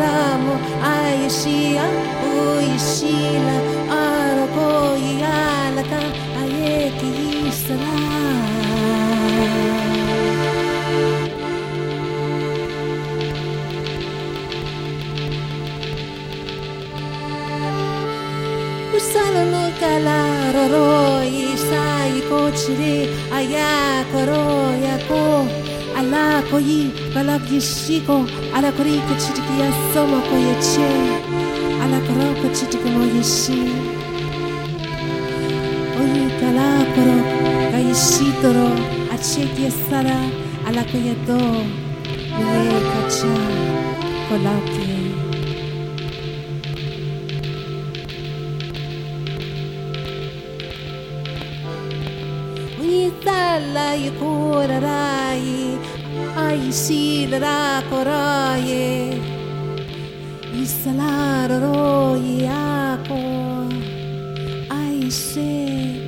ramo ai shia ui shila aroko ialaka ayeki isra Usalo no kala roro isai kochiri aya koro ala koyi balak yishiko ala kori kachitiki yasomo koyeche ala koro kachitiki mo yeshi oyi kala koro sara ala koyedo miye kacha kolake Unitala yukurarai ai Aishilra koraye Isalaroroye ako Aishilra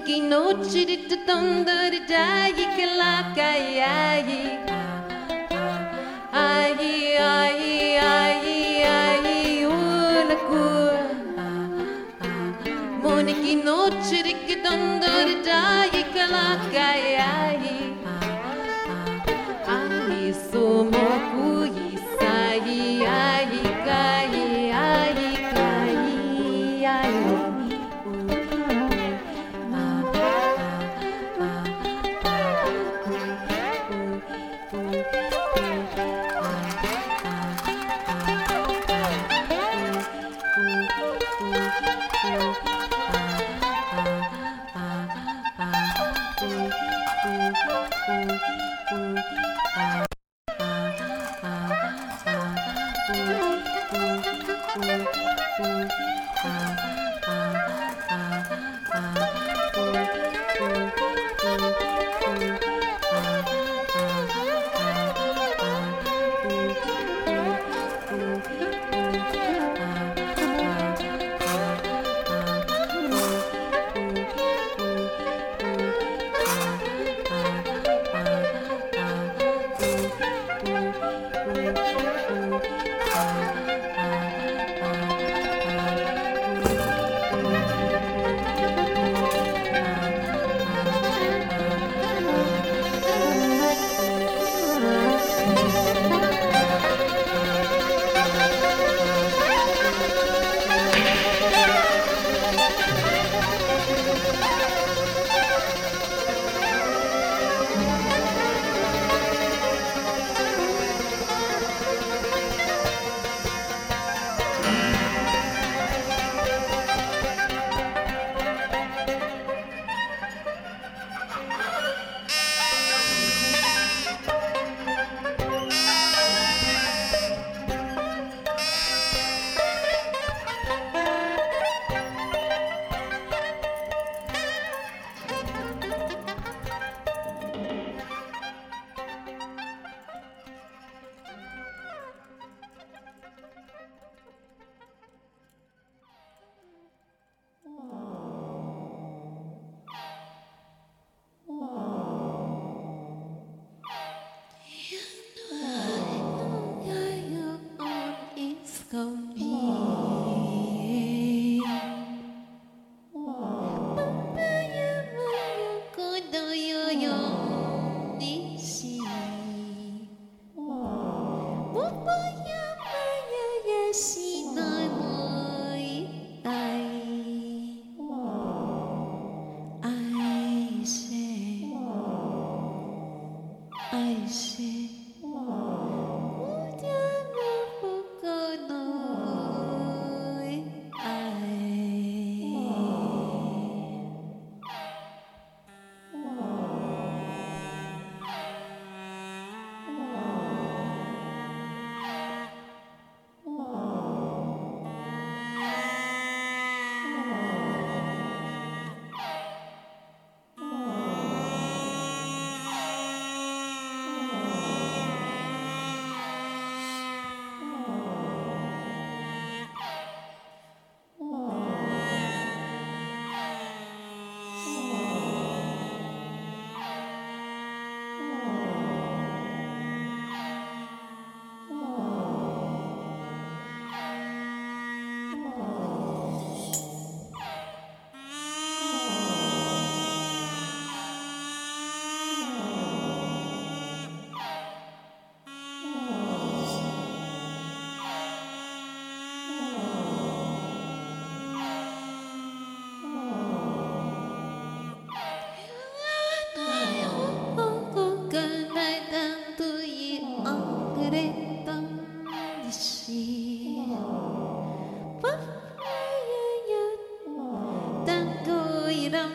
Kuniki no chirita tonda de jayi ke la kayayi Ayi ayi ayi ayi ulaku Moniki no chirika tonda de jayi ke la kayayi Yes,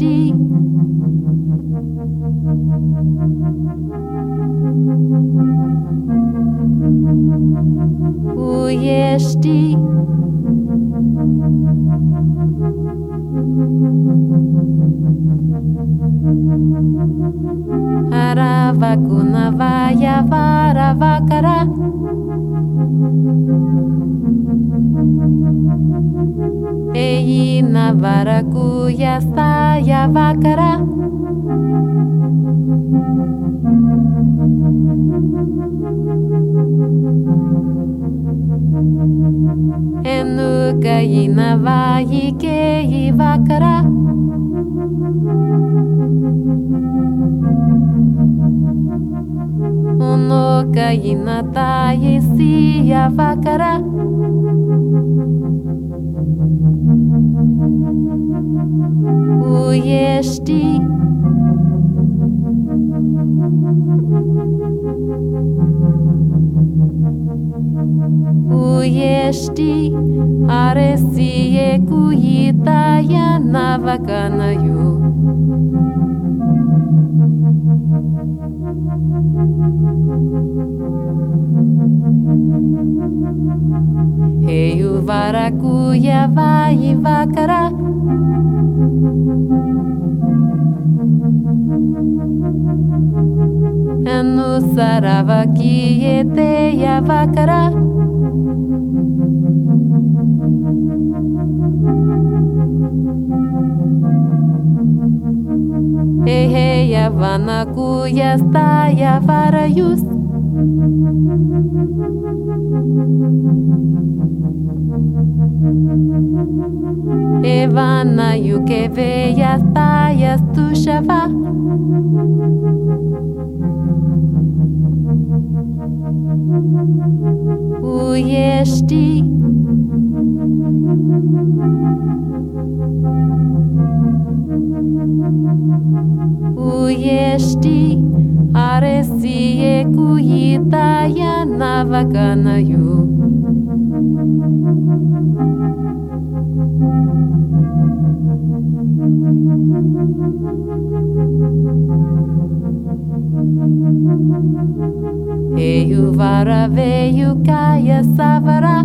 deep. Sacará. É Enuka inava ike ivakara. Unoka inata tá isi avakara. Uyeshti. Uyeshti. Aresiye kuyita ya navakanayu. Heyu varakuya vai vakara. Anu saravaki ete ya vakara. Ehe ya vanakuya sta ya varayus. Evana yukeve ya sta Eyu vara veyu kaya savara.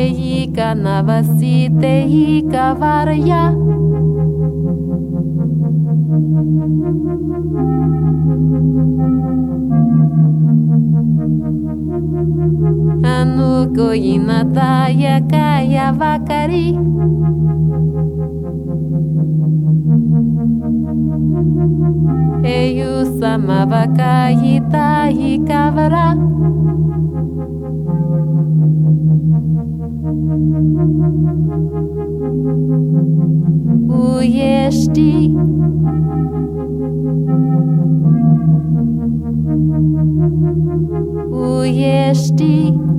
Eyi kanavasite yi kavaraya. Anu koyinata ya kaya vakari. Eyu samavakayita yi kavara. Uyeshti. Uyeshti. Uyeshti.